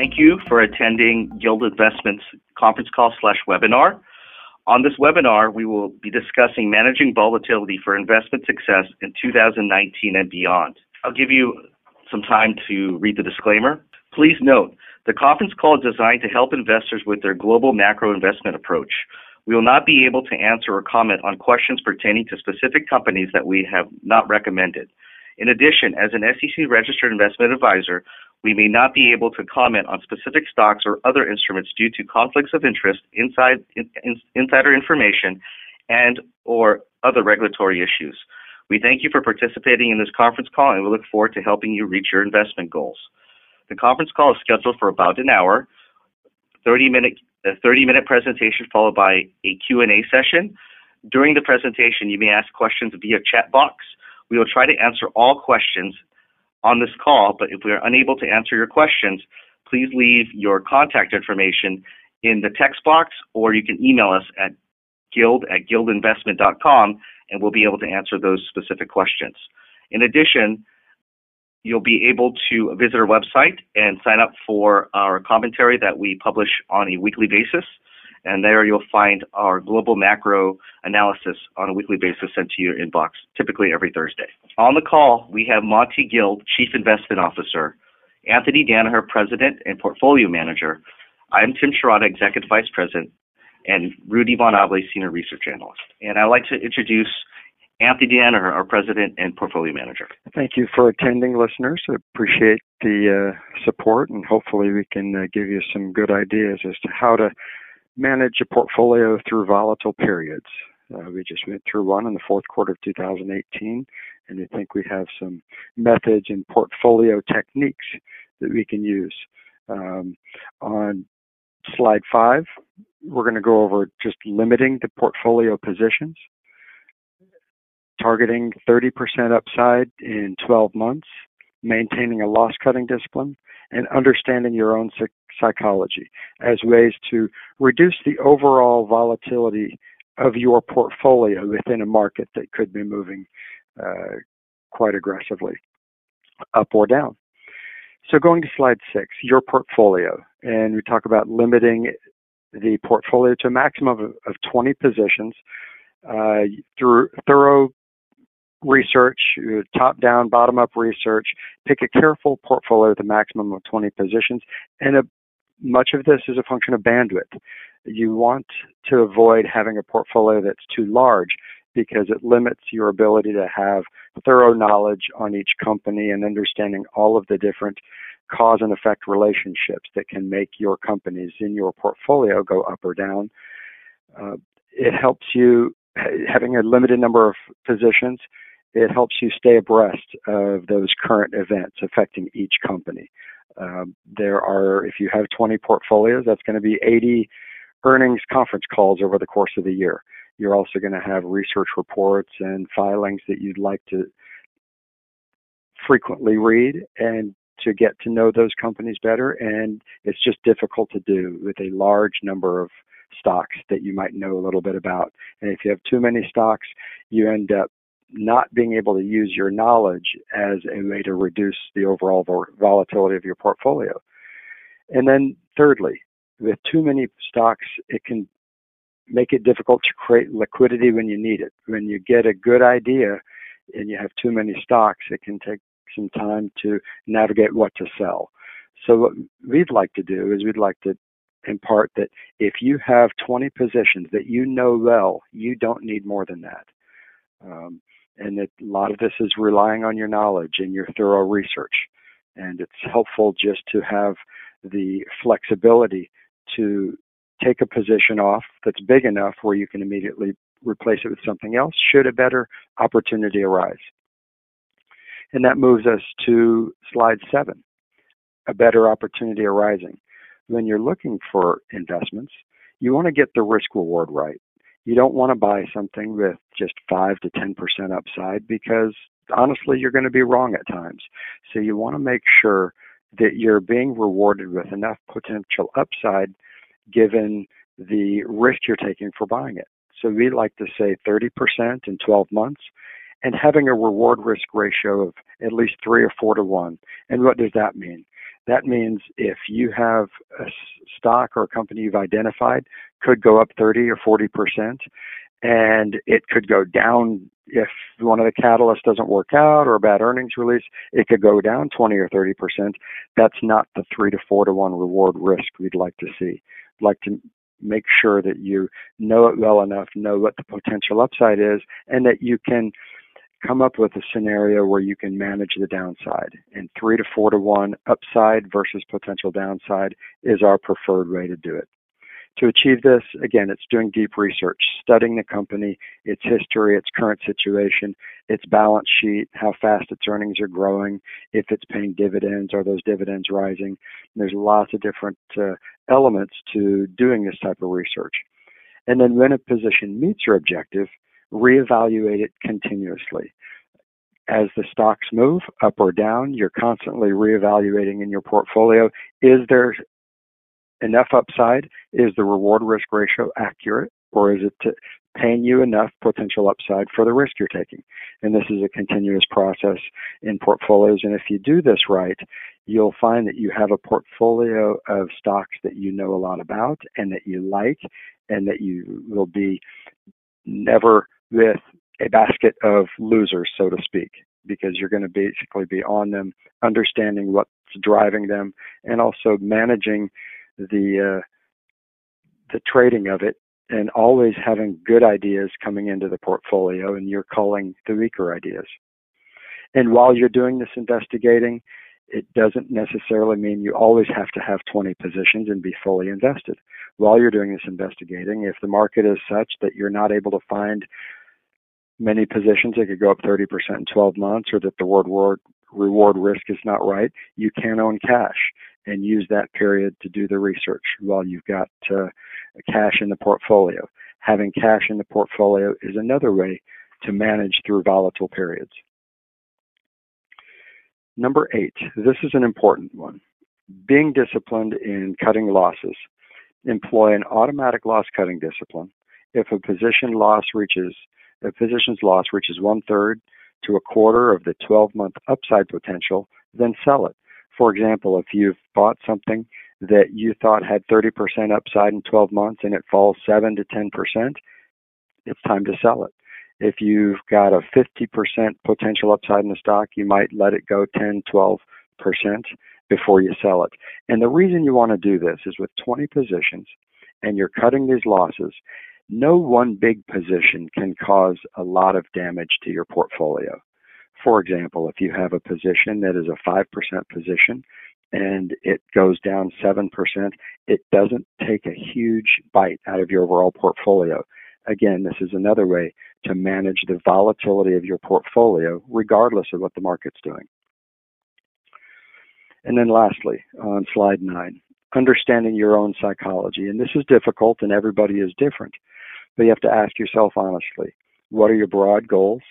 Thank you for attending Guild Investments conference call slash webinar. On this webinar, we will be discussing managing volatility for investment success in 2019 and beyond. I'll give you some time to read the disclaimer. Please note, the conference call is designed to help investors with their global macro investment approach. We will not be able to answer or comment on questions pertaining to specific companies that we have not recommended. In addition, as an SEC registered investment advisor, we may not be able to comment on specific stocks or other instruments due to conflicts of interest, inside, in, insider information, and or other regulatory issues. We thank you for participating in this conference call and we look forward to helping you reach your investment goals. The conference call is scheduled for about an hour, 30 minute, a 30 minute presentation followed by a Q&A session. During the presentation, you may ask questions via chat box. We will try to answer all questions on this call, but if we are unable to answer your questions, please leave your contact information in the text box or you can email us at guild at guildinvestment.com and we'll be able to answer those specific questions. In addition, you'll be able to visit our website and sign up for our commentary that we publish on a weekly basis. And there you'll find our global macro analysis on a weekly basis sent to your inbox, typically every Thursday. On the call, we have Monty Guild, Chief Investment Officer, Anthony Danaher, President and Portfolio Manager. I'm Tim Sharada, Executive Vice President, and Rudy Von Able, Senior Research Analyst. And I'd like to introduce Anthony Danaher, our President and Portfolio Manager. Thank you for attending, listeners. I appreciate the uh, support, and hopefully we can uh, give you some good ideas as to how to manage a portfolio through volatile periods. Uh, we just went through one in the fourth quarter of 2018, and I think we have some methods and portfolio techniques that we can use. Um, on slide five, we're going to go over just limiting the portfolio positions, targeting 30% upside in 12 months, maintaining a loss cutting discipline, and understanding your own psychology as ways to reduce the overall volatility of your portfolio within a market that could be moving uh, quite aggressively up or down. So going to slide six, your portfolio, and we talk about limiting the portfolio to a maximum of, of 20 positions uh, through thorough research, uh, top down, bottom up research, pick a careful portfolio with a maximum of 20 positions. And a, much of this is a function of bandwidth. You want to avoid having a portfolio that's too large because it limits your ability to have thorough knowledge on each company and understanding all of the different cause and effect relationships that can make your companies in your portfolio go up or down. Uh, it helps you having a limited number of positions it helps you stay abreast of those current events affecting each company. Um, there are, if you have 20 portfolios, that's going to be 80 earnings conference calls over the course of the year. You're also going to have research reports and filings that you'd like to frequently read and to get to know those companies better. And it's just difficult to do with a large number of stocks that you might know a little bit about. And if you have too many stocks, you end up not being able to use your knowledge as a way to reduce the overall volatility of your portfolio. And then thirdly, with too many stocks, it can make it difficult to create liquidity when you need it. When you get a good idea and you have too many stocks, it can take some time to navigate what to sell. So what we'd like to do is we'd like to impart that if you have 20 positions that you know well, you don't need more than that. Um, and a lot of this is relying on your knowledge and your thorough research. And it's helpful just to have the flexibility to take a position off that's big enough where you can immediately replace it with something else should a better opportunity arise. And that moves us to slide seven, a better opportunity arising. When you're looking for investments, you want to get the risk reward right you don't want to buy something with just 5 to 10% upside because honestly, you're going to be wrong at times. So you want to make sure that you're being rewarded with enough potential upside given the risk you're taking for buying it. So we like to say 30% in 12 months and having a reward risk ratio of at least three or four to one. And what does that mean? That means if you have a stock or a company you've identified could go up 30 or 40 percent, and it could go down if one of the catalysts doesn't work out or a bad earnings release, it could go down 20 or 30 percent. That's not the three to four to one reward risk we'd like to see. We'd like to make sure that you know it well enough, know what the potential upside is, and that you can come up with a scenario where you can manage the downside. And three to four to one upside versus potential downside is our preferred way to do it. To achieve this, again, it's doing deep research, studying the company, its history, its current situation, its balance sheet, how fast its earnings are growing, if it's paying dividends, are those dividends rising? There's lots of different uh, elements to doing this type of research. And then when a position meets your objective, reevaluate it continuously. As the stocks move up or down, you're constantly reevaluating in your portfolio. Is there enough upside? Is the reward risk ratio accurate? Or is it paying you enough potential upside for the risk you're taking? And this is a continuous process in portfolios. And if you do this right, you'll find that you have a portfolio of stocks that you know a lot about and that you like and that you will be never with a basket of losers, so to speak, because you're going to basically be on them, understanding what's driving them, and also managing the uh, the trading of it and always having good ideas coming into the portfolio and you're calling the weaker ideas. And while you're doing this investigating, it doesn't necessarily mean you always have to have 20 positions and be fully invested. While you're doing this investigating, if the market is such that you're not able to find many positions that could go up 30% in 12 months or that the reward, reward risk is not right, you can own cash and use that period to do the research while you've got uh, cash in the portfolio. Having cash in the portfolio is another way to manage through volatile periods. Number eight, this is an important one. Being disciplined in cutting losses. Employ an automatic loss cutting discipline. If a position loss reaches, a position's loss reaches one third to a quarter of the 12 month upside potential, then sell it. For example, if you've bought something that you thought had 30% upside in 12 months and it falls 7 to 10%, it's time to sell it. If you've got a 50% potential upside in the stock, you might let it go 10, 12% before you sell it. And the reason you want to do this is with 20 positions and you're cutting these losses, no one big position can cause a lot of damage to your portfolio. For example, if you have a position that is a 5% position and it goes down 7%, it doesn't take a huge bite out of your overall portfolio. Again, this is another way to manage the volatility of your portfolio regardless of what the market's doing. And then lastly, on slide nine, understanding your own psychology. And this is difficult and everybody is different, you have to ask yourself honestly, what are your broad goals?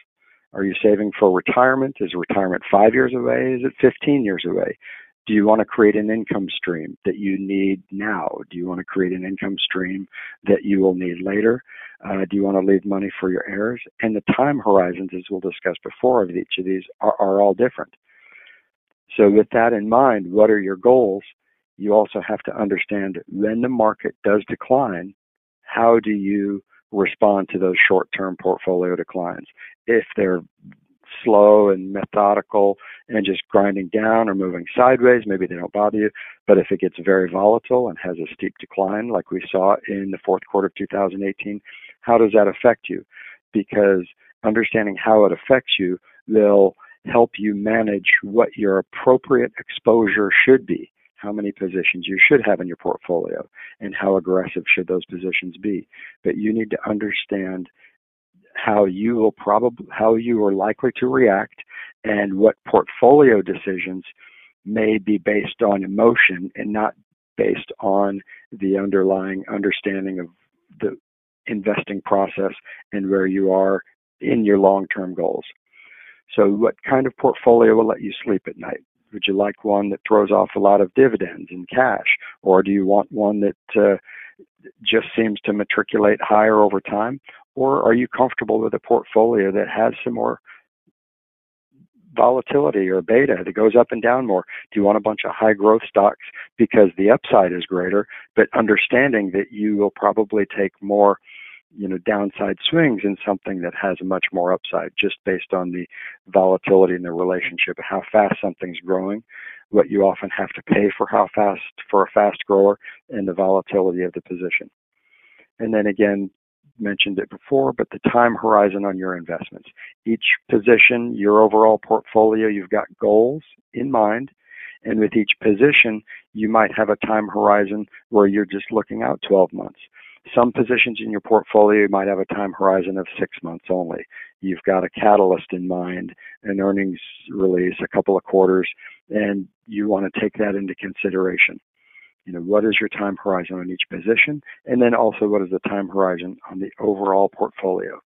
Are you saving for retirement? Is retirement five years away? Is it 15 years away? Do you want to create an income stream that you need now? Do you want to create an income stream that you will need later? Uh, do you want to leave money for your heirs? And the time horizons, as we'll discuss before, of each of these are, are all different. So, with that in mind, what are your goals? You also have to understand when the market does decline, how do you respond to those short term portfolio declines? if they're slow and methodical and just grinding down or moving sideways, maybe they don't bother you. But if it gets very volatile and has a steep decline, like we saw in the fourth quarter of 2018, how does that affect you? Because understanding how it affects you will help you manage what your appropriate exposure should be, how many positions you should have in your portfolio, and how aggressive should those positions be. But you need to understand how you will probably how you are likely to react and what portfolio decisions may be based on emotion and not based on the underlying understanding of the investing process and where you are in your long-term goals. So what kind of portfolio will let you sleep at night? Would you like one that throws off a lot of dividends and cash or do you want one that uh, just seems to matriculate higher over time? Or are you comfortable with a portfolio that has some more volatility or beta that goes up and down more? Do you want a bunch of high growth stocks because the upside is greater, but understanding that you will probably take more you know downside swings in something that has much more upside just based on the volatility and the relationship how fast something's growing what you often have to pay for how fast for a fast grower and the volatility of the position. And then again mentioned it before but the time horizon on your investments. Each position your overall portfolio you've got goals in mind and with each position you might have a time horizon where you're just looking out 12 months some positions in your portfolio might have a time horizon of six months only. You've got a catalyst in mind, an earnings release, a couple of quarters, and you want to take that into consideration. You know, what is your time horizon on each position? And then also, what is the time horizon on the overall portfolio?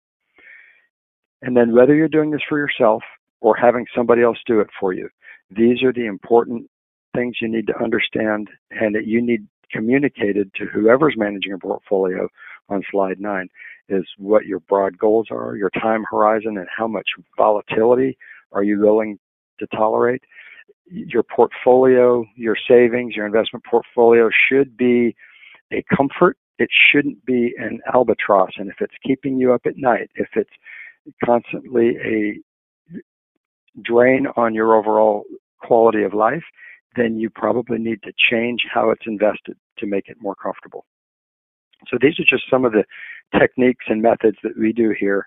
And then, whether you're doing this for yourself or having somebody else do it for you, these are the important things you need to understand and that you need communicated to whoever's managing a portfolio on slide nine is what your broad goals are, your time horizon, and how much volatility are you willing to tolerate. Your portfolio, your savings, your investment portfolio should be a comfort. It shouldn't be an albatross. And if it's keeping you up at night, if it's constantly a drain on your overall quality of life, then you probably need to change how it's invested to make it more comfortable. So these are just some of the techniques and methods that we do here,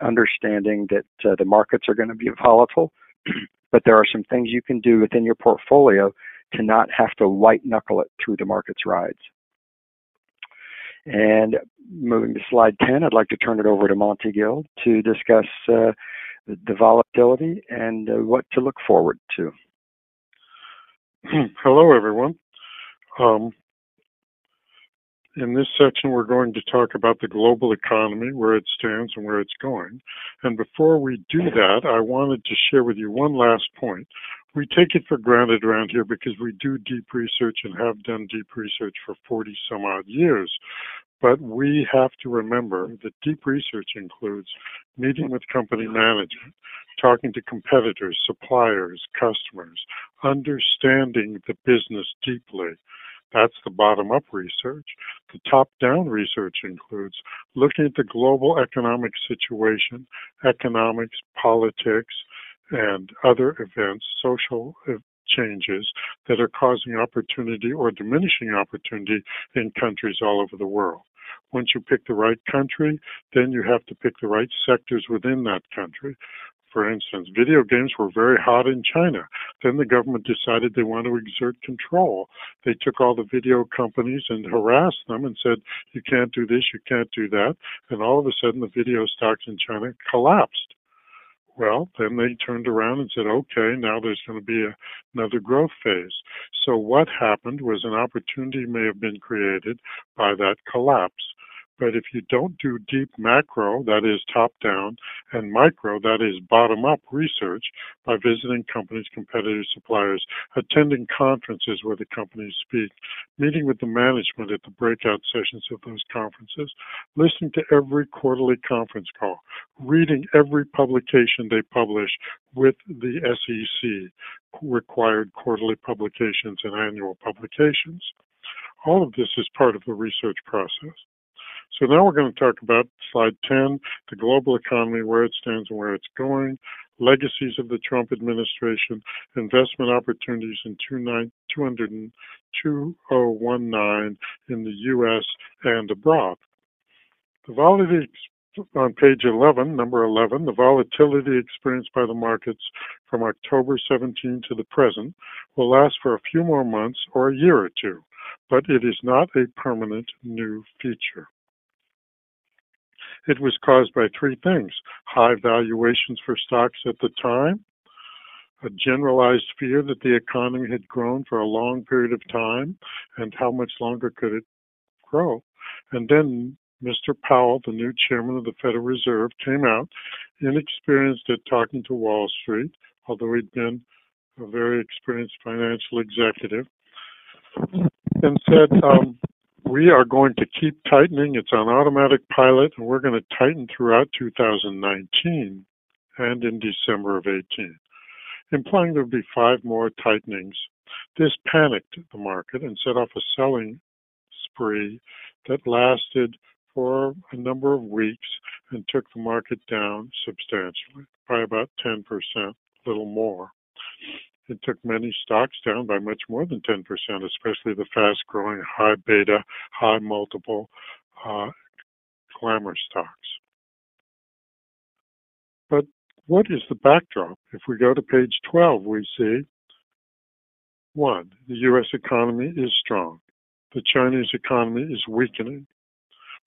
understanding that uh, the markets are going to be volatile, but there are some things you can do within your portfolio to not have to white knuckle it through the market's rides. And moving to slide 10, I'd like to turn it over to Monty Guild to discuss uh, the volatility and uh, what to look forward to. Hello, everyone. Um, in this section, we're going to talk about the global economy, where it stands and where it's going. And before we do that, I wanted to share with you one last point. We take it for granted around here because we do deep research and have done deep research for 40 some odd years. But we have to remember that deep research includes meeting with company management, talking to competitors, suppliers, customers, understanding the business deeply. That's the bottom up research. The top down research includes looking at the global economic situation, economics, politics, and other events, social changes that are causing opportunity or diminishing opportunity in countries all over the world. Once you pick the right country, then you have to pick the right sectors within that country. For instance, video games were very hot in China. Then the government decided they want to exert control. They took all the video companies and harassed them and said, you can't do this, you can't do that. And all of a sudden, the video stocks in China collapsed. Well, then they turned around and said, okay, now there's going to be a, another growth phase. So what happened was an opportunity may have been created by that collapse. But if you don't do deep macro, that is top down, and micro, that is bottom up research by visiting companies, competitors, suppliers, attending conferences where the companies speak, meeting with the management at the breakout sessions of those conferences, listening to every quarterly conference call, reading every publication they publish with the SEC, required quarterly publications and annual publications. All of this is part of the research process. So now we're going to talk about slide 10, the global economy, where it stands and where it's going, legacies of the Trump administration, investment opportunities in 2019 in the U.S. and abroad. The volatility on page 11, number 11, the volatility experienced by the markets from October 17 to the present will last for a few more months or a year or two, but it is not a permanent new feature. It was caused by three things high valuations for stocks at the time, a generalized fear that the economy had grown for a long period of time, and how much longer could it grow. And then Mr. Powell, the new chairman of the Federal Reserve, came out inexperienced at talking to Wall Street, although he'd been a very experienced financial executive, and said, um, we are going to keep tightening. It's on automatic pilot, and we're going to tighten throughout 2019 and in December of 18. implying there would be five more tightenings. This panicked the market and set off a selling spree that lasted for a number of weeks and took the market down substantially by about 10%, a little more. It took many stocks down by much more than 10%, especially the fast growing, high beta, high multiple uh, glamour stocks. But what is the backdrop? If we go to page 12, we see one, the US economy is strong. The Chinese economy is weakening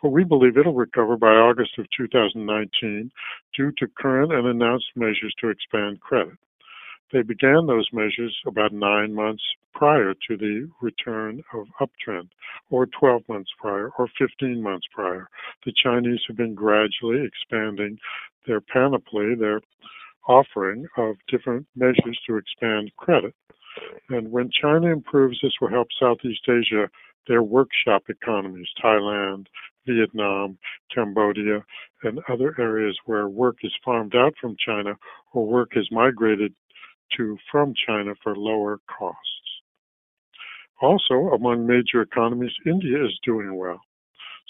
but we believe it'll recover by August of 2019 due to current and announced measures to expand credit. They began those measures about nine months prior to the return of uptrend, or 12 months prior, or 15 months prior. The Chinese have been gradually expanding their panoply, their offering of different measures to expand credit. And when China improves, this will help Southeast Asia, their workshop economies, Thailand, Vietnam, Cambodia, and other areas where work is farmed out from China or work is migrated to from China for lower costs. Also, among major economies, India is doing well.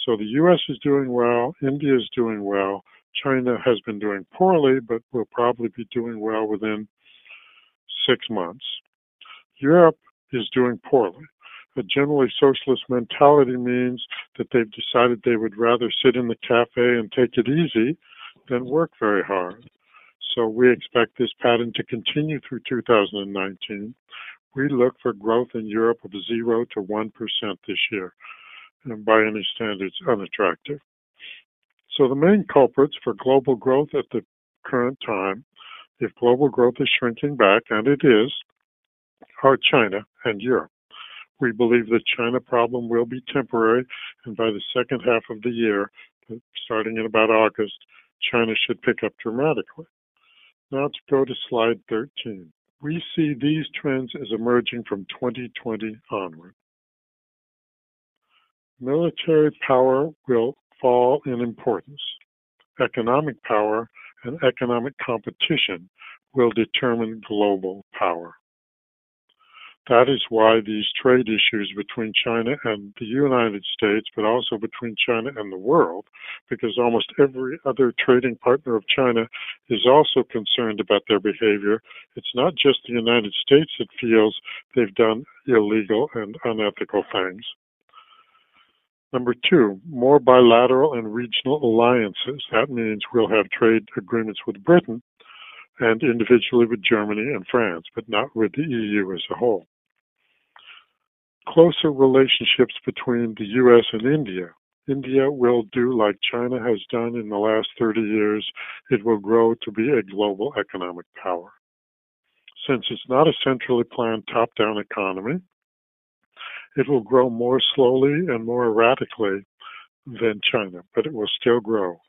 So the US is doing well, India is doing well, China has been doing poorly, but will probably be doing well within six months. Europe is doing poorly. A generally socialist mentality means that they've decided they would rather sit in the cafe and take it easy than work very hard. So we expect this pattern to continue through 2019. We look for growth in Europe of 0 to 1% this year, and by any standards, unattractive. So the main culprits for global growth at the current time, if global growth is shrinking back, and it is, are China and Europe. We believe the China problem will be temporary, and by the second half of the year, starting in about August, China should pick up dramatically. Now to go to slide 13. We see these trends as emerging from 2020 onward. Military power will fall in importance. Economic power and economic competition will determine global power. That is why these trade issues between China and the United States, but also between China and the world, because almost every other trading partner of China is also concerned about their behavior. It's not just the United States that feels they've done illegal and unethical things. Number two, more bilateral and regional alliances. That means we'll have trade agreements with Britain and individually with Germany and France, but not with the EU as a whole closer relationships between the US and India. India will do like China has done in the last 30 years. It will grow to be a global economic power. Since it's not a centrally planned top down economy, it will grow more slowly and more erratically than China, but it will still grow.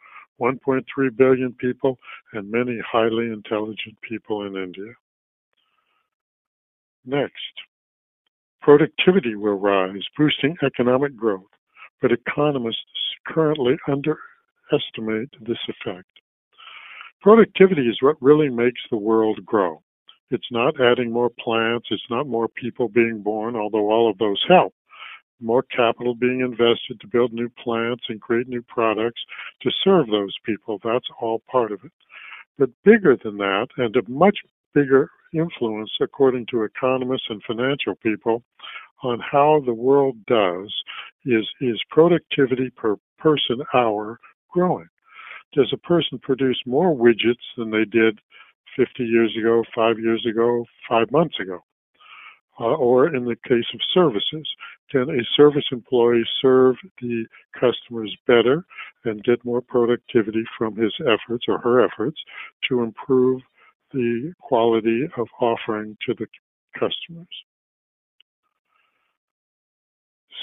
1.3 billion people and many highly intelligent people in India. Next, Productivity will rise, boosting economic growth, but economists currently underestimate this effect. Productivity is what really makes the world grow. It's not adding more plants, it's not more people being born, although all of those help. More capital being invested to build new plants and create new products to serve those people. That's all part of it. But bigger than that, and a much bigger influence, according to economists and financial people, on how the world does is is productivity per person hour growing? Does a person produce more widgets than they did 50 years ago, five years ago, five months ago? Uh, or in the case of services, can a service employee serve the customers better and get more productivity from his efforts or her efforts to improve the quality of offering to the customers.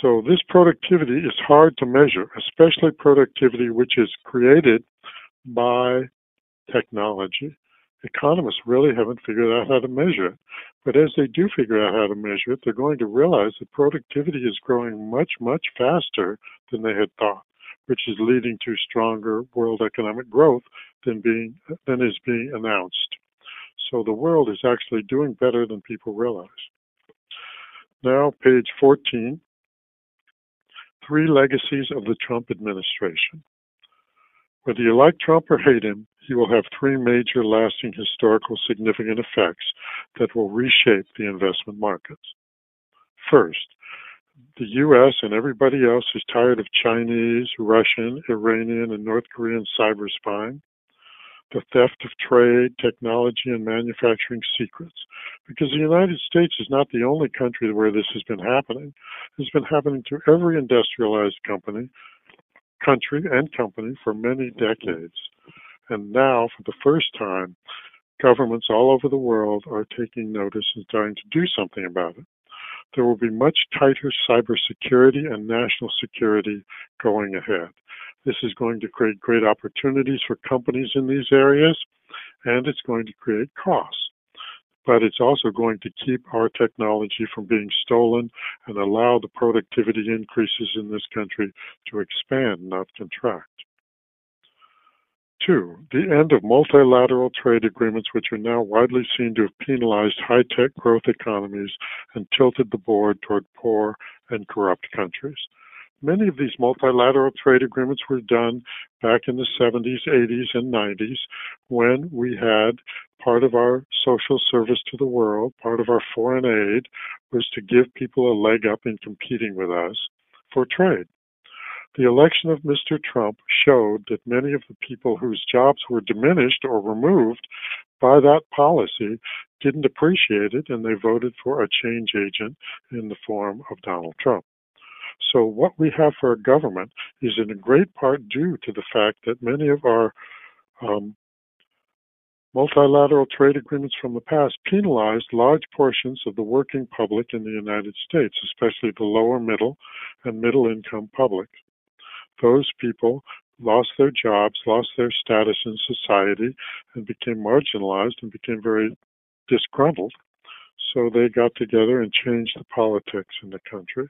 So this productivity is hard to measure, especially productivity which is created by technology. Economists really haven't figured out how to measure it. But as they do figure out how to measure it, they're going to realize that productivity is growing much, much faster than they had thought, which is leading to stronger world economic growth than being than is being announced. So the world is actually doing better than people realize. Now, page 14 Three legacies of the Trump administration. Whether you like Trump or hate him, he will have three major lasting historical significant effects that will reshape the investment markets. First, the US and everybody else is tired of Chinese, Russian, Iranian, and North Korean cyber spying, the theft of trade, technology, and manufacturing secrets. Because the United States is not the only country where this has been happening. It's been happening to every industrialized company, country, and company for many decades. And now, for the first time, governments all over the world are taking notice and trying to do something about it there will be much tighter cybersecurity and national security going ahead. This is going to create great opportunities for companies in these areas, and it's going to create costs. But it's also going to keep our technology from being stolen and allow the productivity increases in this country to expand, not contract. Two, the end of multilateral trade agreements, which are now widely seen to have penalized high tech growth economies and tilted the board toward poor and corrupt countries. Many of these multilateral trade agreements were done back in the 70s, 80s, and 90s when we had part of our social service to the world, part of our foreign aid was to give people a leg up in competing with us for trade. The election of Mr. Trump showed that many of the people whose jobs were diminished or removed by that policy didn't appreciate it and they voted for a change agent in the form of Donald Trump. So, what we have for a government is in a great part due to the fact that many of our um, multilateral trade agreements from the past penalized large portions of the working public in the United States, especially the lower middle and middle income public those people lost their jobs, lost their status in society, and became marginalized and became very disgruntled. So they got together and changed the politics in the country.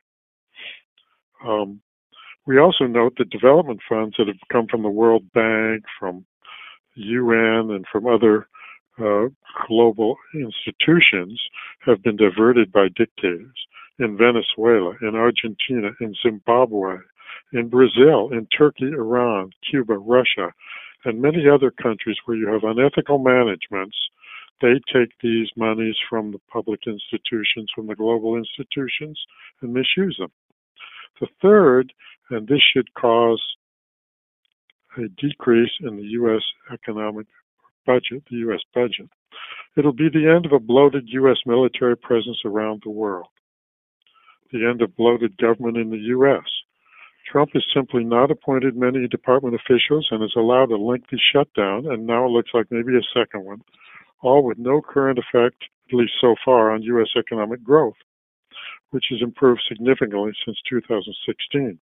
Um, we also note that development funds that have come from the World Bank, from UN, and from other uh, global institutions have been diverted by dictators in Venezuela, in Argentina, in Zimbabwe, in Brazil, in Turkey, Iran, Cuba, Russia, and many other countries where you have unethical managements, they take these monies from the public institutions, from the global institutions, and misuse them. The third, and this should cause a decrease in the U.S. economic budget, the U.S. budget, it'll be the end of a bloated U.S. military presence around the world, the end of bloated government in the U.S., Trump has simply not appointed many department officials and has allowed a lengthy shutdown, and now it looks like maybe a second one, all with no current effect, at least so far, on U.S. economic growth, which has improved significantly since 2016.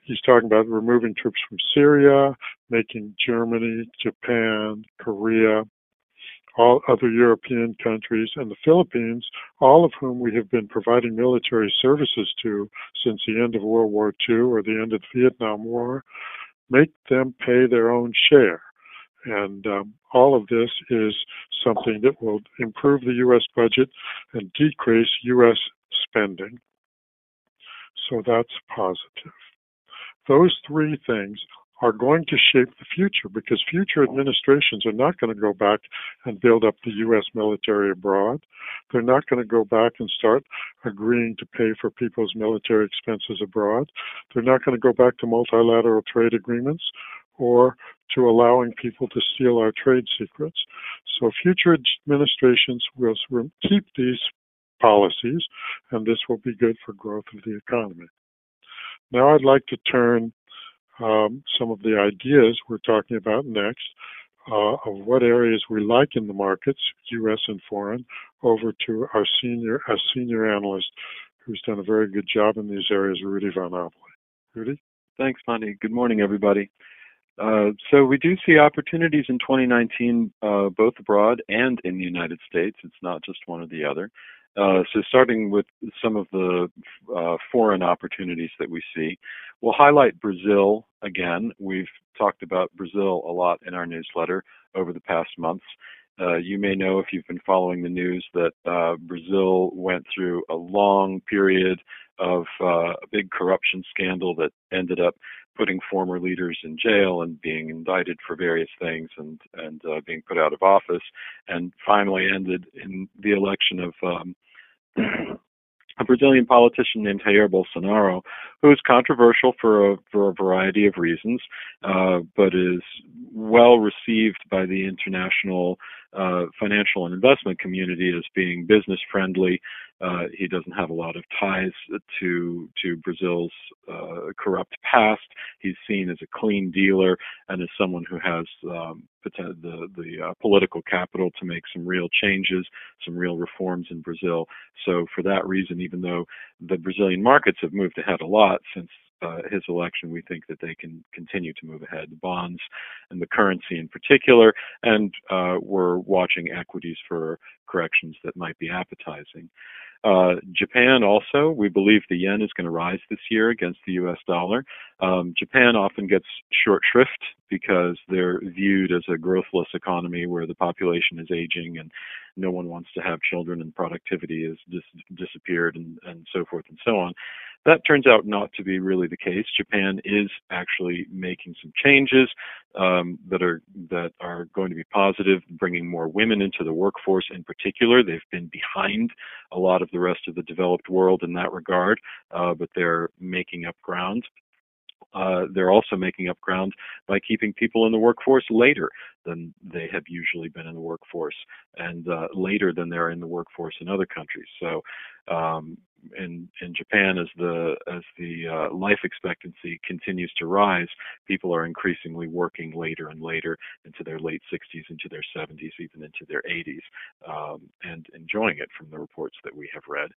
He's talking about removing troops from Syria, making Germany, Japan, Korea, all other European countries, and the Philippines, all of whom we have been providing military services to since the end of World War II or the end of the Vietnam War, make them pay their own share. And um, all of this is something that will improve the U.S. budget and decrease U.S. spending. So that's positive. Those three things are going to shape the future because future administrations are not going to go back and build up the U.S. military abroad. They're not going to go back and start agreeing to pay for people's military expenses abroad. They're not going to go back to multilateral trade agreements or to allowing people to steal our trade secrets. So future administrations will keep these policies, and this will be good for growth of the economy. Now I'd like to turn um, some of the ideas we're talking about next uh, of what areas we like in the markets, U.S. and foreign, over to our senior, a senior analyst who's done a very good job in these areas, Rudy Von Oppeley. Rudy? Thanks, Monty. Good morning, everybody. Uh, so we do see opportunities in 2019, uh, both abroad and in the United States. It's not just one or the other. Uh, so starting with some of the uh, foreign opportunities that we see, we'll highlight Brazil again. We've talked about Brazil a lot in our newsletter over the past months. Uh, you may know if you've been following the news that uh, Brazil went through a long period of uh, a big corruption scandal that ended up putting former leaders in jail and being indicted for various things and and uh, being put out of office, and finally ended in the election of um, a Brazilian politician named Jair Bolsonaro, who is controversial for a, for a variety of reasons, uh, but is well received by the international uh, financial and investment community as being business friendly. Uh, he doesn't have a lot of ties to to Brazil's uh, corrupt past. He's seen as a clean dealer and as someone who has um, the the uh, political capital to make some real changes, some real reforms in Brazil. So for that reason, even though the Brazilian markets have moved ahead a lot since uh, his election, we think that they can continue to move ahead. The bonds and the currency in particular, and uh, we're watching equities for corrections that might be appetizing. Uh, Japan also, we believe the yen is going to rise this year against the US dollar. Um, Japan often gets short shrift because they're viewed as a growthless economy where the population is aging and no one wants to have children and productivity has dis- disappeared and, and so forth and so on. That turns out not to be really the case. Japan is actually making some changes um, that are that are going to be positive, bringing more women into the workforce. In particular, they've been behind a lot of the rest of the developed world in that regard, uh, but they're making up ground. Uh, they're also making up ground by keeping people in the workforce later than they have usually been in the workforce and uh, later than they're in the workforce in other countries. So um, in in Japan, as the as the uh, life expectancy continues to rise, people are increasingly working later and later into their late 60s, into their 70s, even into their 80s, um, and enjoying it from the reports that we have read.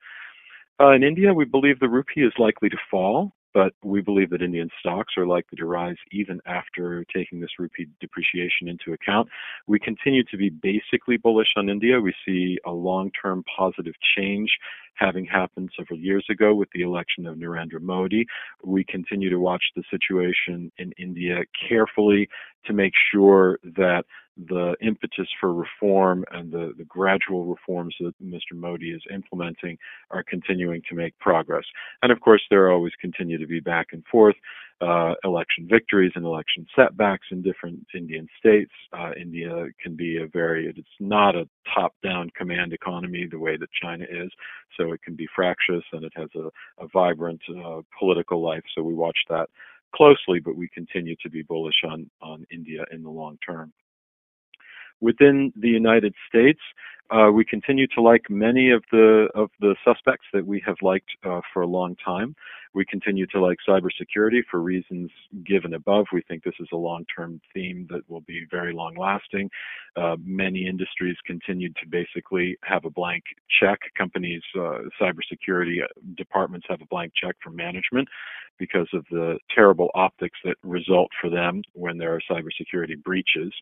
Uh, in India, we believe the rupee is likely to fall but we believe that Indian stocks are likely to rise even after taking this rupee depreciation into account. We continue to be basically bullish on India. We see a long-term positive change having happened several years ago with the election of Narendra Modi. We continue to watch the situation in India carefully to make sure that the impetus for reform and the, the gradual reforms that Mr. Modi is implementing are continuing to make progress. And of course, there always continue to be back and forth uh, election victories and election setbacks in different Indian states. Uh, India can be a very, it's not a top down command economy the way that China is. So it can be fractious and it has a, a vibrant uh, political life. So we watch that closely, but we continue to be bullish on, on India in the long term. Within the United States, uh, we continue to like many of the of the suspects that we have liked uh, for a long time. We continue to like cybersecurity for reasons given above. We think this is a long-term theme that will be very long-lasting. Uh, many industries continue to basically have a blank check. Companies, uh, cybersecurity departments have a blank check for management because of the terrible optics that result for them when there are cybersecurity breaches.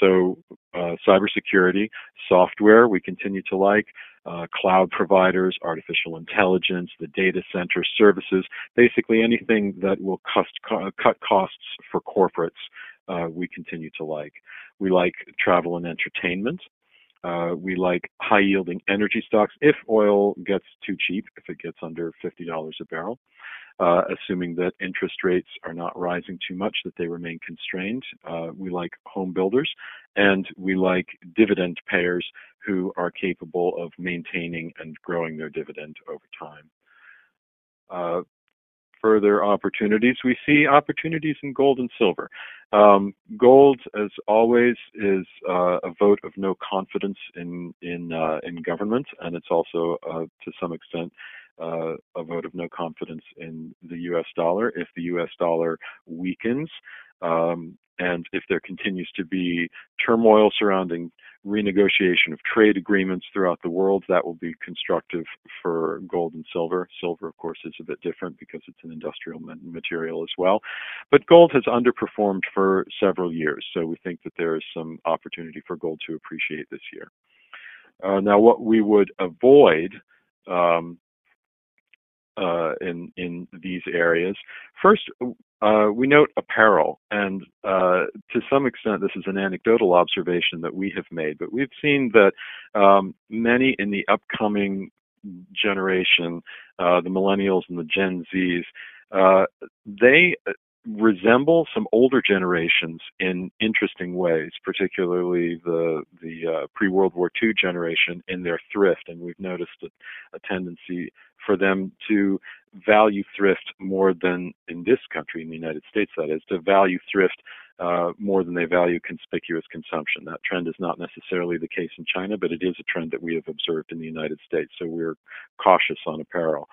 So uh, cybersecurity, software, we continue to like, uh, cloud providers, artificial intelligence, the data center services, basically anything that will cost, cut costs for corporates, uh, we continue to like. We like travel and entertainment. Uh, we like high yielding energy stocks if oil gets too cheap, if it gets under $50 a barrel uh, assuming that interest rates are not rising too much, that they remain constrained. Uh, we like home builders, and we like dividend payers who are capable of maintaining and growing their dividend over time. Further opportunities, we see opportunities in gold and silver. Um, gold, as always, is uh, a vote of no confidence in in uh, in government, and it's also, uh, to some extent, uh, a vote of no confidence in the U.S. dollar. If the U.S. dollar weakens, um, and if there continues to be turmoil surrounding renegotiation of trade agreements throughout the world, that will be constructive for gold and silver. Silver, of course, is a bit different because it's an industrial material as well. But gold has underperformed for several years, so we think that there is some opportunity for gold to appreciate this year. Uh, now, what we would avoid um, uh, in in these areas. First, uh, we note apparel, and uh, to some extent, this is an anecdotal observation that we have made, but we've seen that um, many in the upcoming generation, uh, the millennials and the Gen Zs, uh, they resemble some older generations in interesting ways, particularly the the uh, pre-World War II generation in their thrift, and we've noticed a, a, tendency for them to value thrift more than in this country, in the United States, that is, to value thrift uh, more than they value conspicuous consumption. That trend is not necessarily the case in China, but it is a trend that we have observed in the United States. So we're cautious on apparel.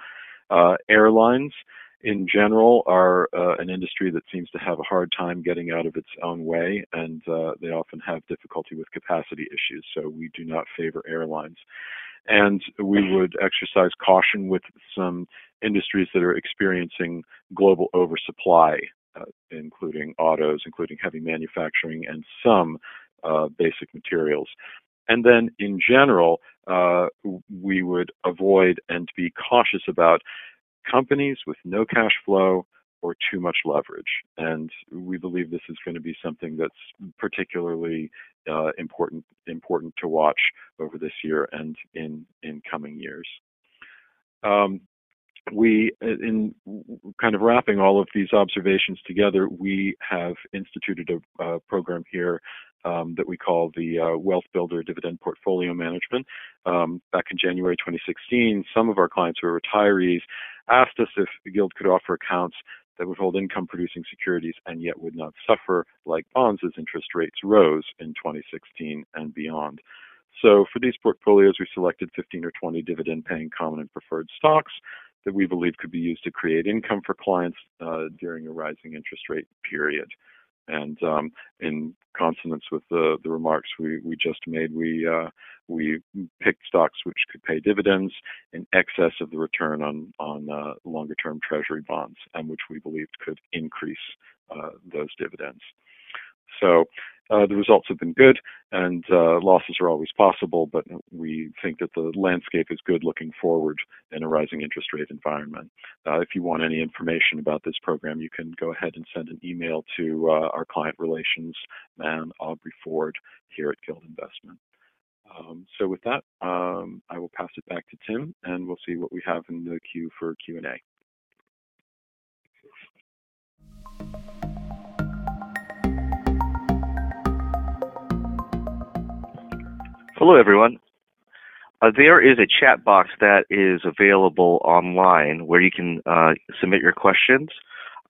Uh, airlines in general are uh, an industry that seems to have a hard time getting out of its own way, and uh, they often have difficulty with capacity issues. So we do not favor airlines. And we would exercise caution with some industries that are experiencing global oversupply, uh, including autos, including heavy manufacturing, and some uh, basic materials. And then in general, uh, we would avoid and be cautious about companies with no cash flow or too much leverage. And we believe this is going to be something that's particularly uh, important important to watch over this year and in in coming years. Um, we, in kind of wrapping all of these observations together, we have instituted a, a program here um, that we call the uh, Wealth Builder Dividend Portfolio Management. Um, back in January 2016, some of our clients who are retirees asked us if the Guild could offer accounts that would hold income producing securities and yet would not suffer like bonds as interest rates rose in 2016 and beyond. So for these portfolios, we selected 15 or 20 dividend paying common and preferred stocks that we believe could be used to create income for clients uh, during a rising interest rate period. And um, in consonance with the, the remarks we, we just made, we uh, we picked stocks which could pay dividends in excess of the return on on uh, longer term Treasury bonds, and which we believed could increase uh, those dividends. So uh, the results have been good, and uh, losses are always possible, but we think that the landscape is good looking forward in a rising interest rate environment. Uh, if you want any information about this program, you can go ahead and send an email to uh, our client relations man, Aubrey Ford, here at Guild Investment. Um, so with that, um, I will pass it back to Tim, and we'll see what we have in the queue for Q&A. Hello, everyone. Uh, there is a chat box that is available online where you can uh, submit your questions.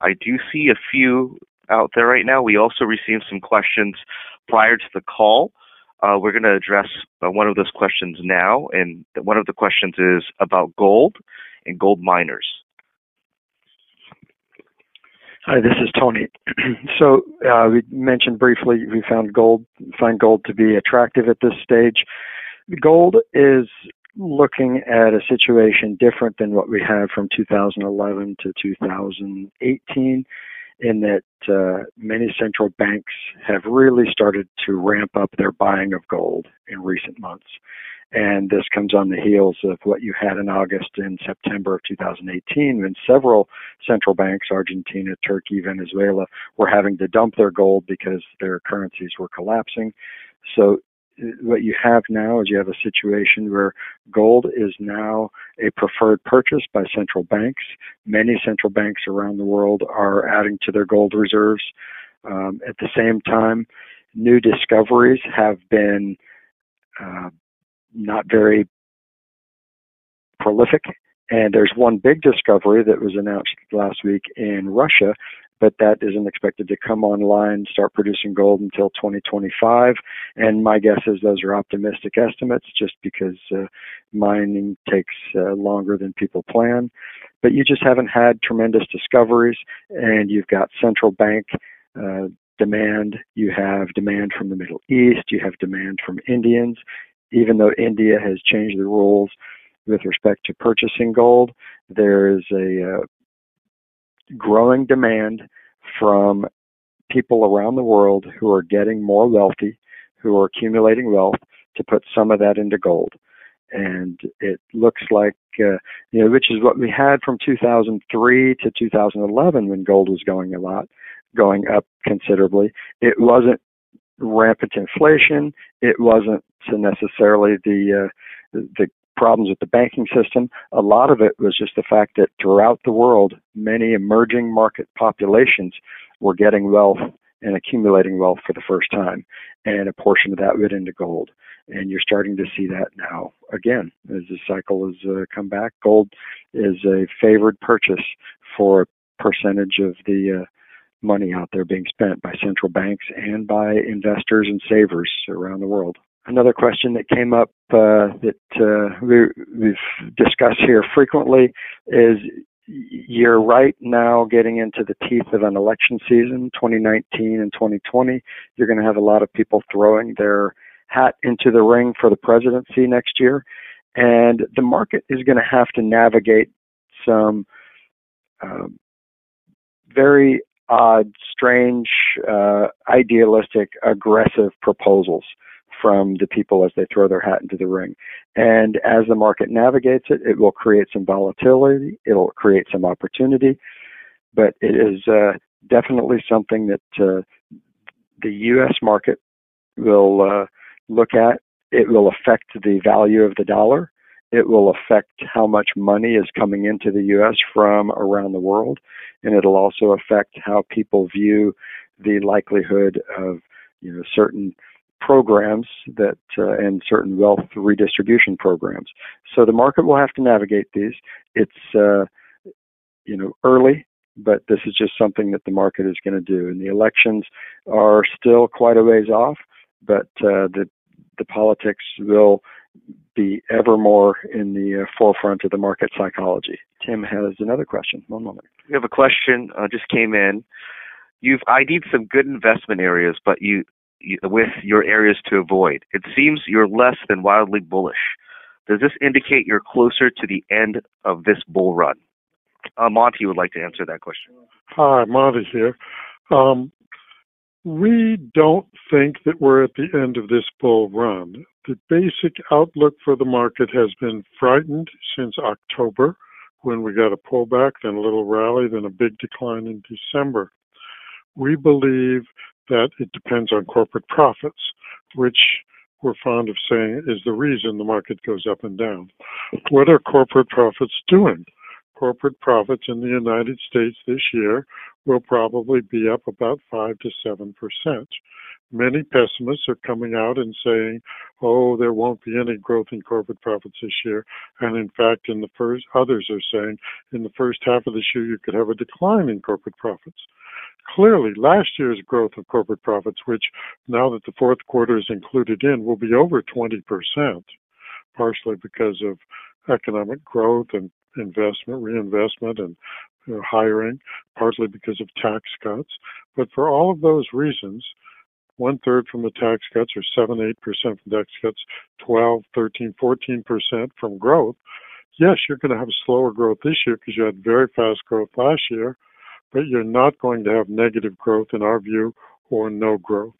I do see a few out there right now. We also received some questions prior to the call. Uh, we're going to address uh, one of those questions now, and one of the questions is about gold and gold miners. Hi, this is Tony. so uh, we mentioned briefly we found gold, find gold to be attractive at this stage. Gold is looking at a situation different than what we had from 2011 to 2018 in that uh, many central banks have really started to ramp up their buying of gold in recent months. And this comes on the heels of what you had in August and September of 2018 when several central banks, Argentina, Turkey, Venezuela, were having to dump their gold because their currencies were collapsing. So uh, what you have now is you have a situation where gold is now a preferred purchase by central banks. Many central banks around the world are adding to their gold reserves. Um, at the same time, new discoveries have been uh, not very prolific. And there's one big discovery that was announced last week in Russia, but that isn't expected to come online, start producing gold until 2025. And my guess is those are optimistic estimates just because uh, mining takes uh, longer than people plan. But you just haven't had tremendous discoveries, and you've got central bank uh, demand, you have demand from the Middle East, you have demand from Indians, even though India has changed the rules with respect to purchasing gold, there is a uh, growing demand from people around the world who are getting more wealthy, who are accumulating wealth to put some of that into gold. And it looks like uh, you know, which is what we had from 2003 to 2011 when gold was going a lot, going up considerably. It wasn't rampant inflation. It wasn't necessarily the uh, the problems with the banking system. A lot of it was just the fact that throughout the world, many emerging market populations were getting wealth and accumulating wealth for the first time, and a portion of that went into gold. And you're starting to see that now again as the cycle has uh, come back. Gold is a favored purchase for a percentage of the uh, money out there being spent by central banks and by investors and savers around the world. Another question that came up uh, that uh, we, we've discussed here frequently is you're right now getting into the teeth of an election season, 2019 and 2020. You're going to have a lot of people throwing their hat into the ring for the presidency next year. And the market is going to have to navigate some um, very odd, strange, uh, idealistic, aggressive proposals from the people as they throw their hat into the ring. And as the market navigates it, it will create some volatility, it'll create some opportunity, but it is uh, definitely something that uh, the U.S. market will uh, look at. It will affect the value of the dollar. It will affect how much money is coming into the U.S. from around the world, and it'll also affect how people view the likelihood of you know certain programs that uh, and certain wealth redistribution programs. So the market will have to navigate these. It's uh, you know early, but this is just something that the market is going to do. And the elections are still quite a ways off, but uh, the the politics will be ever more in the uh, forefront of the market psychology. Tim has another question. One moment. We have a question uh, just came in. You've ID'd some good investment areas, but you with your areas to avoid. It seems you're less than wildly bullish. Does this indicate you're closer to the end of this bull run? Uh, Monty would like to answer that question. Hi, Monty here. Um, we don't think that we're at the end of this bull run. The basic outlook for the market has been frightened since October when we got a pullback, then a little rally, then a big decline in December. We believe that it depends on corporate profits, which we're fond of saying is the reason the market goes up and down. What are corporate profits doing? Corporate profits in the United States this year will probably be up about 5 to 7 percent. Many pessimists are coming out and saying, oh, there won't be any growth in corporate profits this year. And in fact, in the first, others are saying in the first half of this year, you could have a decline in corporate profits clearly last year's growth of corporate profits, which now that the fourth quarter is included in, will be over 20%, partially because of economic growth and investment, reinvestment, and you know, hiring, partly because of tax cuts. But for all of those reasons, one third from the tax cuts, or 7 8% from tax cuts, 12, 13, 14% from growth. Yes, you're going to have slower growth this year because you had very fast growth last year but you're not going to have negative growth in our view or no growth.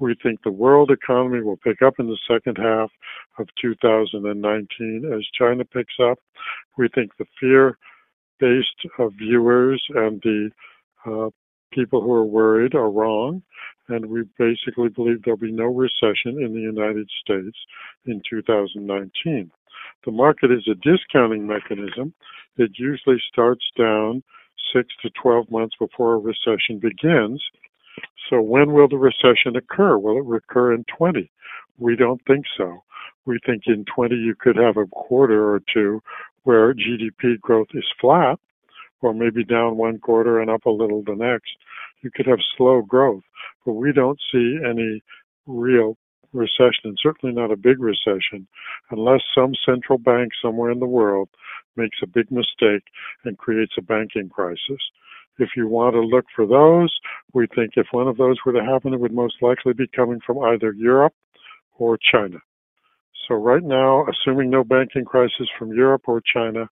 We think the world economy will pick up in the second half of 2019 as China picks up. We think the fear based uh, viewers and the uh, people who are worried are wrong. And we basically believe there'll be no recession in the United States in 2019. The market is a discounting mechanism. It usually starts down six to 12 months before a recession begins. So when will the recession occur? Will it occur in 20? We don't think so. We think in 20 you could have a quarter or two where GDP growth is flat or maybe down one quarter and up a little the next. You could have slow growth, but we don't see any real recession, and certainly not a big recession, unless some central bank somewhere in the world makes a big mistake and creates a banking crisis. If you want to look for those, we think if one of those were to happen, it would most likely be coming from either Europe or China. So right now, assuming no banking crisis from Europe or China,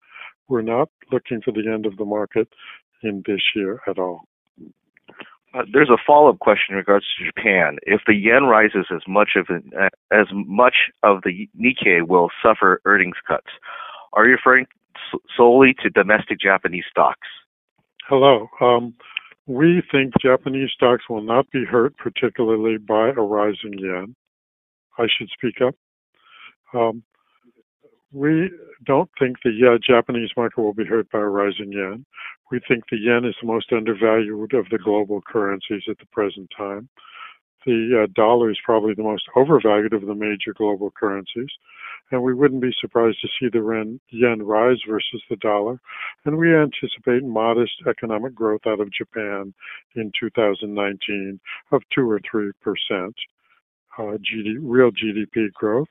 we're not looking for the end of the market in this year at all. Uh, there's a follow-up question in regards to Japan. If the yen rises as much of uh, as much of the Nikkei will suffer earnings cuts, are you referring solely to domestic Japanese stocks? Hello. Um, we think Japanese stocks will not be hurt particularly by a rising yen. I should speak up. Um, we don't think the uh, Japanese market will be hurt by a rising yen. We think the yen is the most undervalued of the global currencies at the present time. The uh, dollar is probably the most overvalued of the major global currencies. And we wouldn't be surprised to see the yen rise versus the dollar. And we anticipate modest economic growth out of Japan in 2019 of 2 or 3 percent, uh, GD, real GDP growth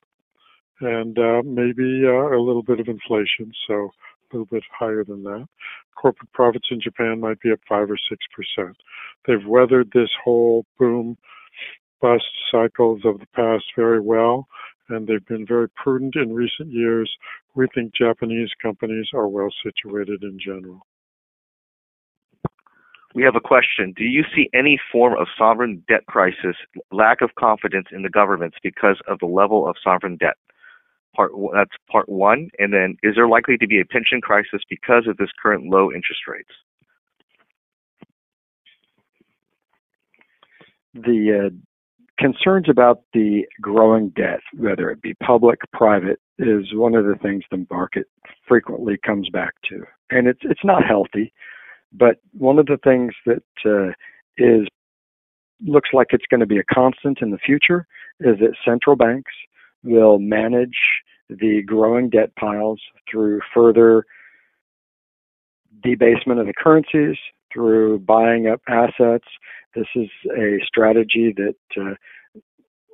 and uh, maybe uh, a little bit of inflation, so a little bit higher than that. Corporate profits in Japan might be up five or six percent. They've weathered this whole boom bust cycles of the past very well, and they've been very prudent in recent years. We think Japanese companies are well situated in general. We have a question. Do you see any form of sovereign debt crisis, lack of confidence in the governments because of the level of sovereign debt? Part that's part one, and then is there likely to be a pension crisis because of this current low interest rates? The uh, concerns about the growing debt, whether it be public, private, is one of the things the market frequently comes back to, and it's it's not healthy. But one of the things that uh, is looks like it's going to be a constant in the future is that central banks will manage the growing debt piles through further debasement of the currencies, through buying up assets. This is a strategy that uh,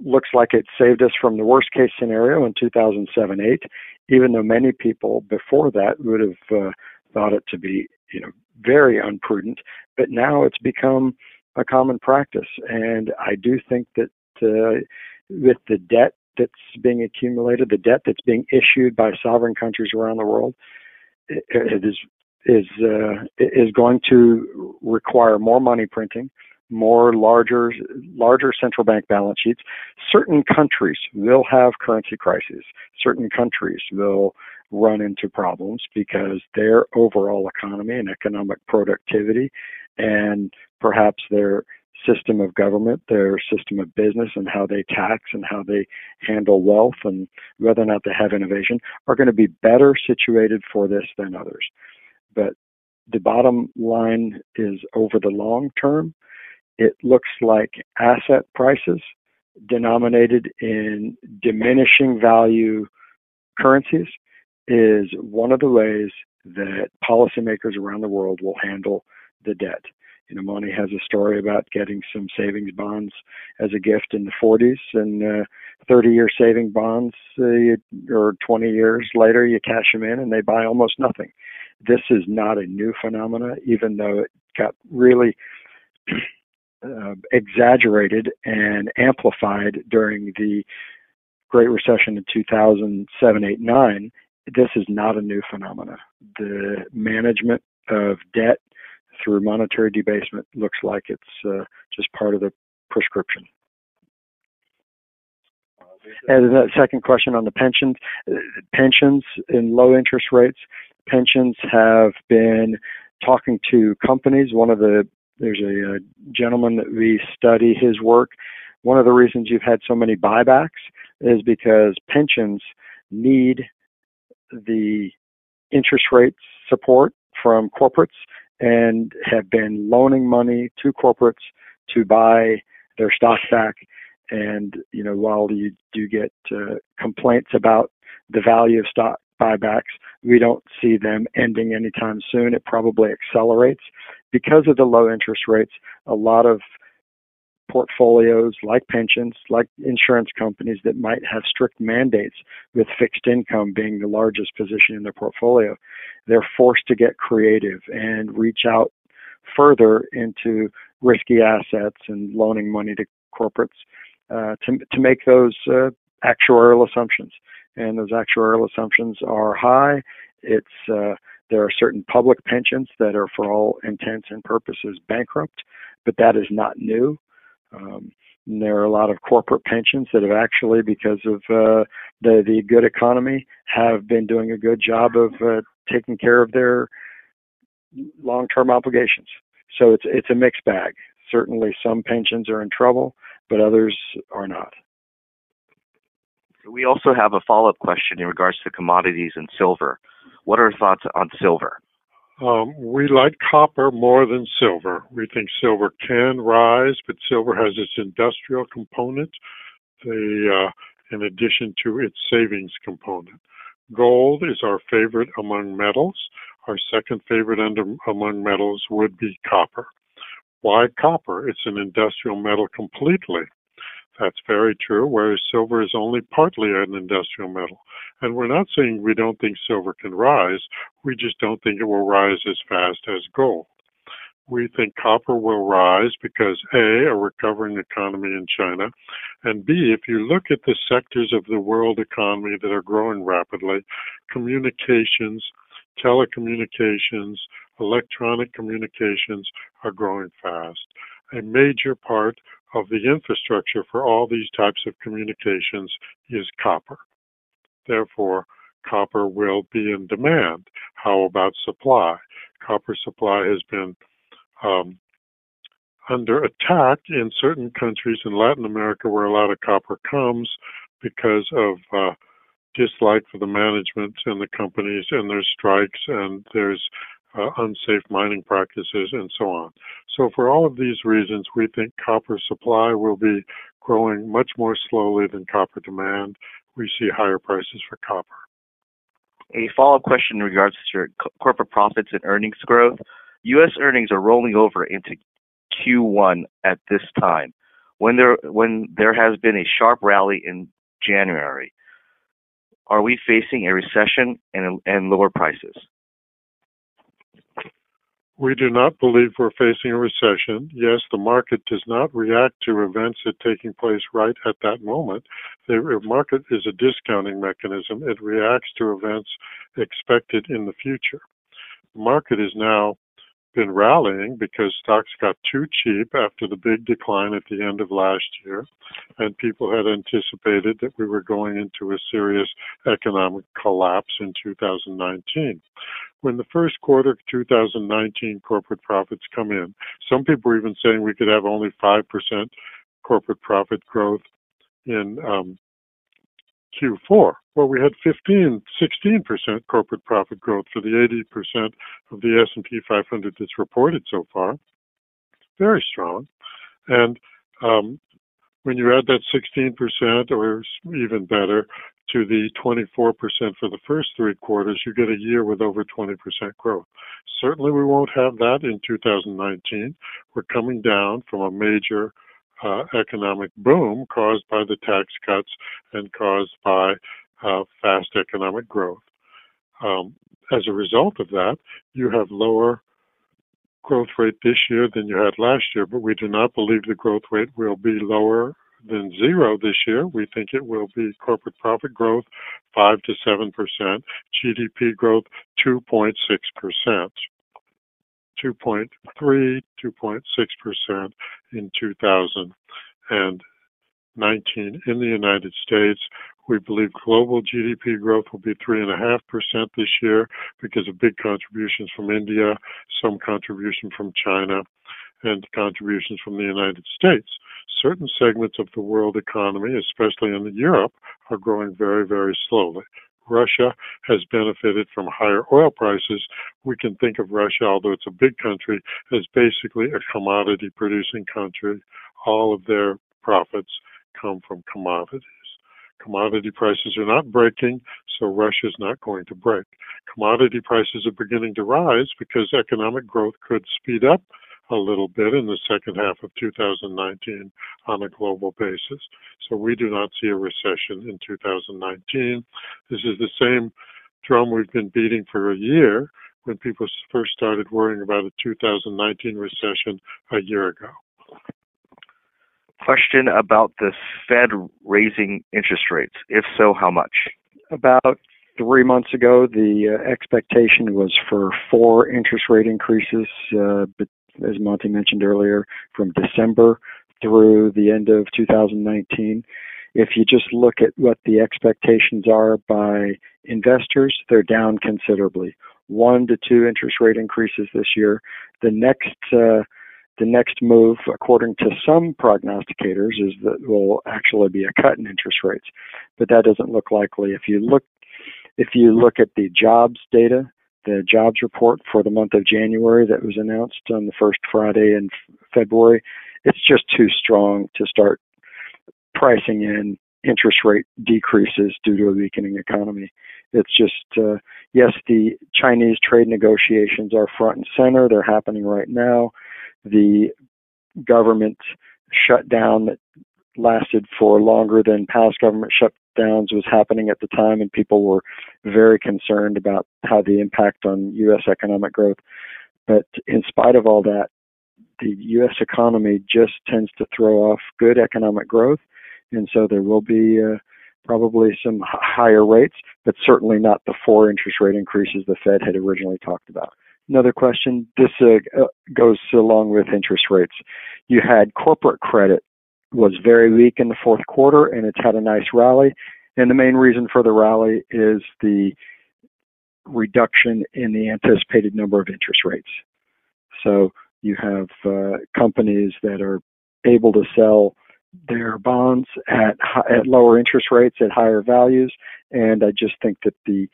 looks like it saved us from the worst case scenario in 2007 8, even though many people before that would have uh, thought it to be, you know, very unprudent. But now it's become a common practice. And I do think that uh, with the debt that's being accumulated, the debt that's being issued by sovereign countries around the world, it, is is uh, is going to require more money printing, more larger larger central bank balance sheets. Certain countries will have currency crises. Certain countries will run into problems because their overall economy and economic productivity and perhaps their system of government, their system of business, and how they tax and how they handle wealth and whether or not they have innovation are going to be better situated for this than others. But the bottom line is over the long term, it looks like asset prices denominated in diminishing value currencies is one of the ways that policymakers around the world will handle the debt. You know, Monty has a story about getting some savings bonds as a gift in the 40s, and uh, 30-year saving bonds, uh, you, or 20 years later, you cash them in and they buy almost nothing. This is not a new phenomena, even though it got really uh, exaggerated and amplified during the Great Recession in 2007, 8, 9. This is not a new phenomena. The management of debt through monetary debasement looks like it's uh, just part of the prescription. And the second question on the pensions, uh, pensions in low interest rates, pensions have been talking to companies. One of the there's a, a gentleman that we study his work. One of the reasons you've had so many buybacks is because pensions need the interest rate support from corporates and have been loaning money to corporates to buy their stock back. And you know, while you do get uh, complaints about the value of stock buybacks, we don't see them ending anytime soon. It probably accelerates because of the low interest rates. A lot of portfolios like pensions, like insurance companies that might have strict mandates with fixed income being the largest position in their portfolio, they're forced to get creative and reach out further into risky assets and loaning money to corporates uh, to, to make those uh, actuarial assumptions. And those actuarial assumptions are high. It's uh, there are certain public pensions that are, for all intents and purposes, bankrupt but that is not new. Um, there are a lot of corporate pensions that have actually, because of uh, the the good economy, have been doing a good job of uh, taking care of their long-term obligations. So it's it's a mixed bag. Certainly, some pensions are in trouble, but others are not. We also have a follow-up question in regards to commodities and silver. What are your thoughts on silver? Um, we like copper more than silver. We think silver can rise, but silver has its industrial component, the, uh, in addition to its savings component. Gold is our favorite among metals. Our second favorite under, among metals would be copper. Why copper? It's an industrial metal completely. That's very true, whereas silver is only partly an industrial metal. And we're not saying we don't think silver can rise, we just don't think it will rise as fast as gold. We think copper will rise because A, a recovering economy in China, and B, if you look at the sectors of the world economy that are growing rapidly, communications, telecommunications, electronic communications are growing fast. A major part of the infrastructure for all these types of communications is copper. Therefore, copper will be in demand. How about supply? Copper supply has been um, under attack in certain countries in Latin America where a lot of copper comes because of uh, dislike for the management and the companies and there's strikes and there's uh, unsafe mining practices, and so on. So, for all of these reasons, we think copper supply will be growing much more slowly than copper demand. We see higher prices for copper. A follow up question in regards to your co- corporate profits and earnings growth. U.S. earnings are rolling over into Q1 at this time, when there when there has been a sharp rally in January. Are we facing a recession and, and lower prices? We do not believe we're facing a recession. Yes, the market does not react to events that are taking place right at that moment. The market is a discounting mechanism. It reacts to events expected in the future. The market has now been rallying because stocks got too cheap after the big decline at the end of last year, and people had anticipated that we were going into a serious economic collapse in 2019. When the first quarter of 2019 corporate profits come in, some people are even saying we could have only 5% corporate profit growth in um, Q4. Well, we had 15, 16% corporate profit growth for the 80% of the S&P 500 that's reported so far. Very strong. And um, when you add that 16% or even better to the 24% for the first three quarters, you get a year with over 20% growth. Certainly we won't have that in 2019. We're coming down from a major uh, economic boom caused by the tax cuts and caused by uh, fast economic growth. Um, as a result of that, you have lower growth rate this year than you had last year, but we do not believe the growth rate will be lower than zero this year. We think it will be corporate profit growth 5 to 7%, GDP growth 2.6%. 2.3, 2.6% in 2019 in the United States. We believe global GDP growth will be 3.5% this year because of big contributions from India, some contribution from China, and contributions from the United States. Certain segments of the world economy, especially in Europe, are growing very, very slowly. Russia has benefited from higher oil prices. We can think of Russia, although it's a big country, as basically a commodity producing country. All of their profits come from commodities. Commodity prices are not breaking, so Russia is not going to break. Commodity prices are beginning to rise because economic growth could speed up a little bit in the second half of 2019 on a global basis. So we do not see a recession in 2019. This is the same drum we've been beating for a year when people first started worrying about a 2019 recession a year ago. Question about the Fed raising interest rates. If so, how much? About three months ago, the uh, expectation was for four interest rate increases uh, as Monty mentioned earlier, from December through the end of 2019. If you just look at what the expectations are by investors, they're down considerably. One to two interest rate increases this year. The next uh, the next move, according to some prognosticators, is that will actually be a cut in interest rates, but that doesn't look likely. If you look if you look at the jobs data, the jobs report for the month of January that was announced on the first Friday in February, it's just too strong to start pricing in interest rate decreases due to a weakening economy. It's just, uh, yes, the Chinese trade negotiations are front and center. They're happening right now. The government shutdown that lasted for longer than past government shutdowns was happening at the time, and people were very concerned about how the impact on U.S. economic growth. But in spite of all that, the U.S. economy just tends to throw off good economic growth, and so there will be uh, probably some higher rates, but certainly not the four interest rate increases the Fed had originally talked about. Another question. This uh, goes along with interest rates. You had corporate credit was very weak in the fourth quarter, and it's had a nice rally. And the main reason for the rally is the reduction in the anticipated number of interest rates. So you have uh, companies that are able to sell their bonds at at lower interest rates at higher values, and I just think that the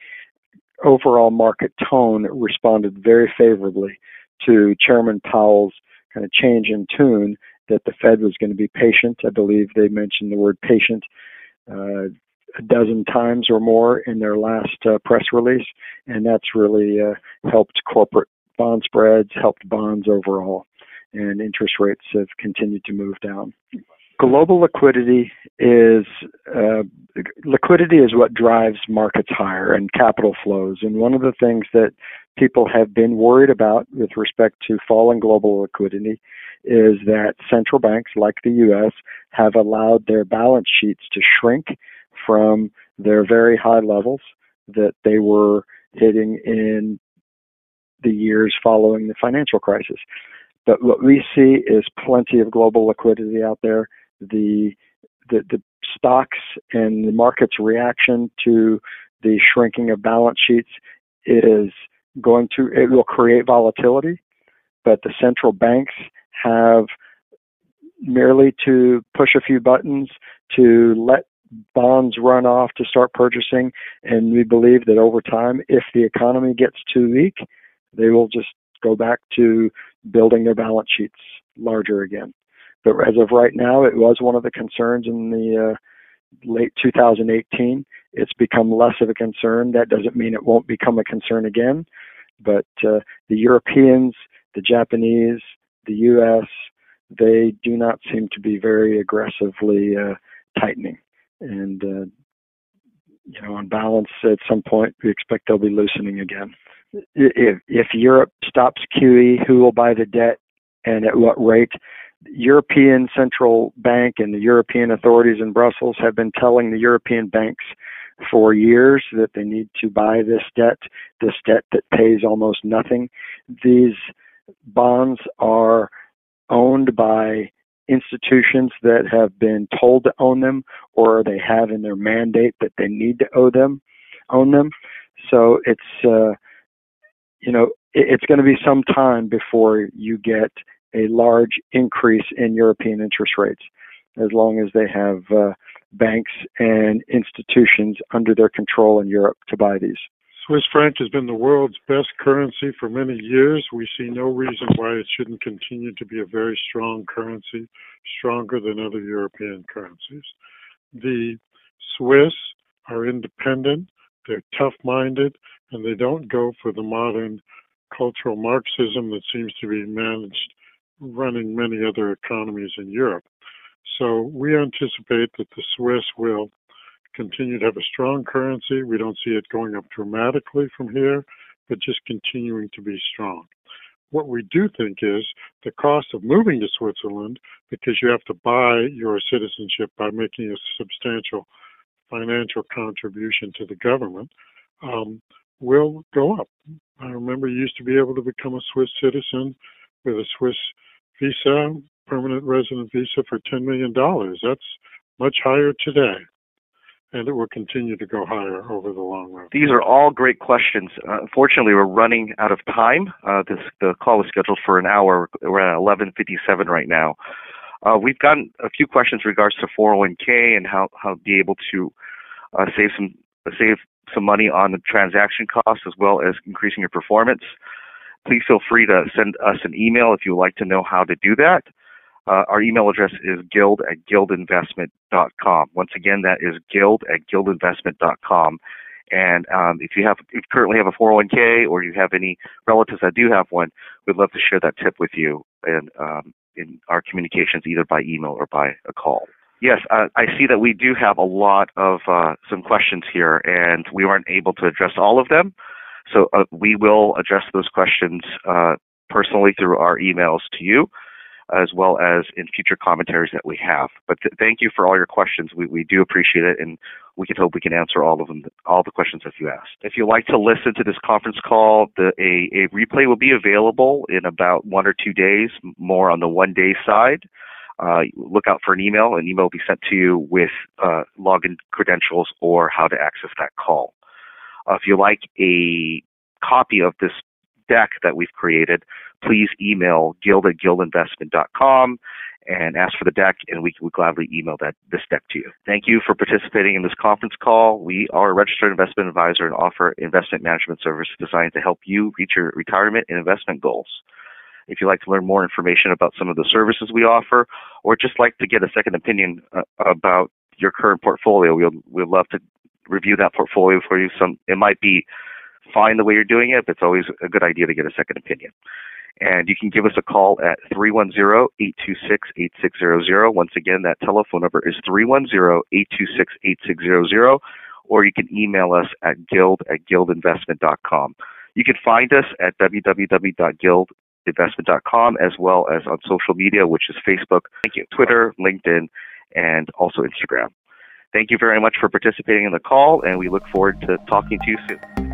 overall market tone responded very favorably to Chairman Powell's kind of change in tune that the Fed was going to be patient. I believe they mentioned the word patient uh, a dozen times or more in their last uh, press release, and that's really uh, helped corporate bond spreads, helped bonds overall, and interest rates have continued to move down. Global liquidity is uh, liquidity is what drives markets higher and capital flows. And one of the things that people have been worried about with respect to falling global liquidity is that central banks like the US have allowed their balance sheets to shrink from their very high levels that they were hitting in the years following the financial crisis. But what we see is plenty of global liquidity out there. The the, the stocks and the market's reaction to the shrinking of balance sheets is going to it will create volatility, but the central banks have merely to push a few buttons to let bonds run off to start purchasing. And we believe that over time if the economy gets too weak they will just go back to building their balance sheets larger again. But as of right now it was one of the concerns in the uh, late 2018 it's become less of a concern. That doesn't mean it won't become a concern again. But uh, the Europeans, the Japanese, the U.S., they do not seem to be very aggressively uh, tightening. And, uh, you know, on balance, at some point, we expect they'll be loosening again. If, if Europe stops QE, who will buy the debt and at what rate? European Central Bank and the European authorities in Brussels have been telling the European banks for years that they need to buy this debt, this debt that pays almost nothing. These bonds are owned by institutions that have been told to own them or they have in their mandate that they need to owe them own them so it's uh, you know it, it's going to be some time before you get a large increase in European interest rates as long as they have uh, banks and institutions under their control in Europe to buy these. Swiss franc has been the world's best currency for many years. We see no reason why it shouldn't continue to be a very strong currency, stronger than other European currencies. The Swiss are independent, they're tough minded, and they don't go for the modern cultural Marxism that seems to be managed running many other economies in Europe. So we anticipate that the Swiss will continue to have a strong currency. We don't see it going up dramatically from here, but just continuing to be strong. What we do think is the cost of moving to Switzerland, because you have to buy your citizenship by making a substantial financial contribution to the government, um, will go up. I remember you used to be able to become a Swiss citizen with a Swiss visa, permanent resident visa for $10 million. That's much higher today. And it will continue to go higher over the long run. These are all great questions. Uh, unfortunately, we're running out of time. Uh, this the call was scheduled for an hour. We're at 11:57 right now. Uh, we've gotten a few questions in regards to 401k and how how be able to uh, save some save some money on the transaction costs as well as increasing your performance. Please feel free to send us an email if you would like to know how to do that. Uh, our email address is guild at guildinvestment.com. Once again, that is guild at guildinvestment.com. And um, if you have, if you currently have a 401k or you have any relatives that do have one, we'd love to share that tip with you and um, in our communications, either by email or by a call. Yes, uh, I see that we do have a lot of uh, some questions here, and we weren't able to address all of them. So uh, we will address those questions uh, personally through our emails to you as well as in future commentaries that we have. But th- thank you for all your questions. We, we do appreciate it, and we can hope we can answer all of them, all the questions that you asked. If you'd like to listen to this conference call, the, a, a replay will be available in about one or two days, more on the one day side. Uh, look out for an email. An email will be sent to you with uh, login credentials or how to access that call. Uh, if you like a copy of this deck that we've created, please email guild at guildinvestment.com and ask for the deck, and we will gladly email that this deck to you. Thank you for participating in this conference call. We are a registered investment advisor and offer investment management services designed to help you reach your retirement and investment goals. If you'd like to learn more information about some of the services we offer, or just like to get a second opinion uh, about your current portfolio, we'll we'd love to review that portfolio for you. Some it might be fine the way you're doing it, but it's always a good idea to get a second opinion. And you can give us a call at 310-826-8600. Once again, that telephone number is 310-826-8600, or you can email us at guild at guildinvestment.com. You can find us at www.guildinvestment.com as well as on social media, which is Facebook. Twitter, LinkedIn, and also Instagram. Thank you very much for participating in the call, and we look forward to talking to you soon.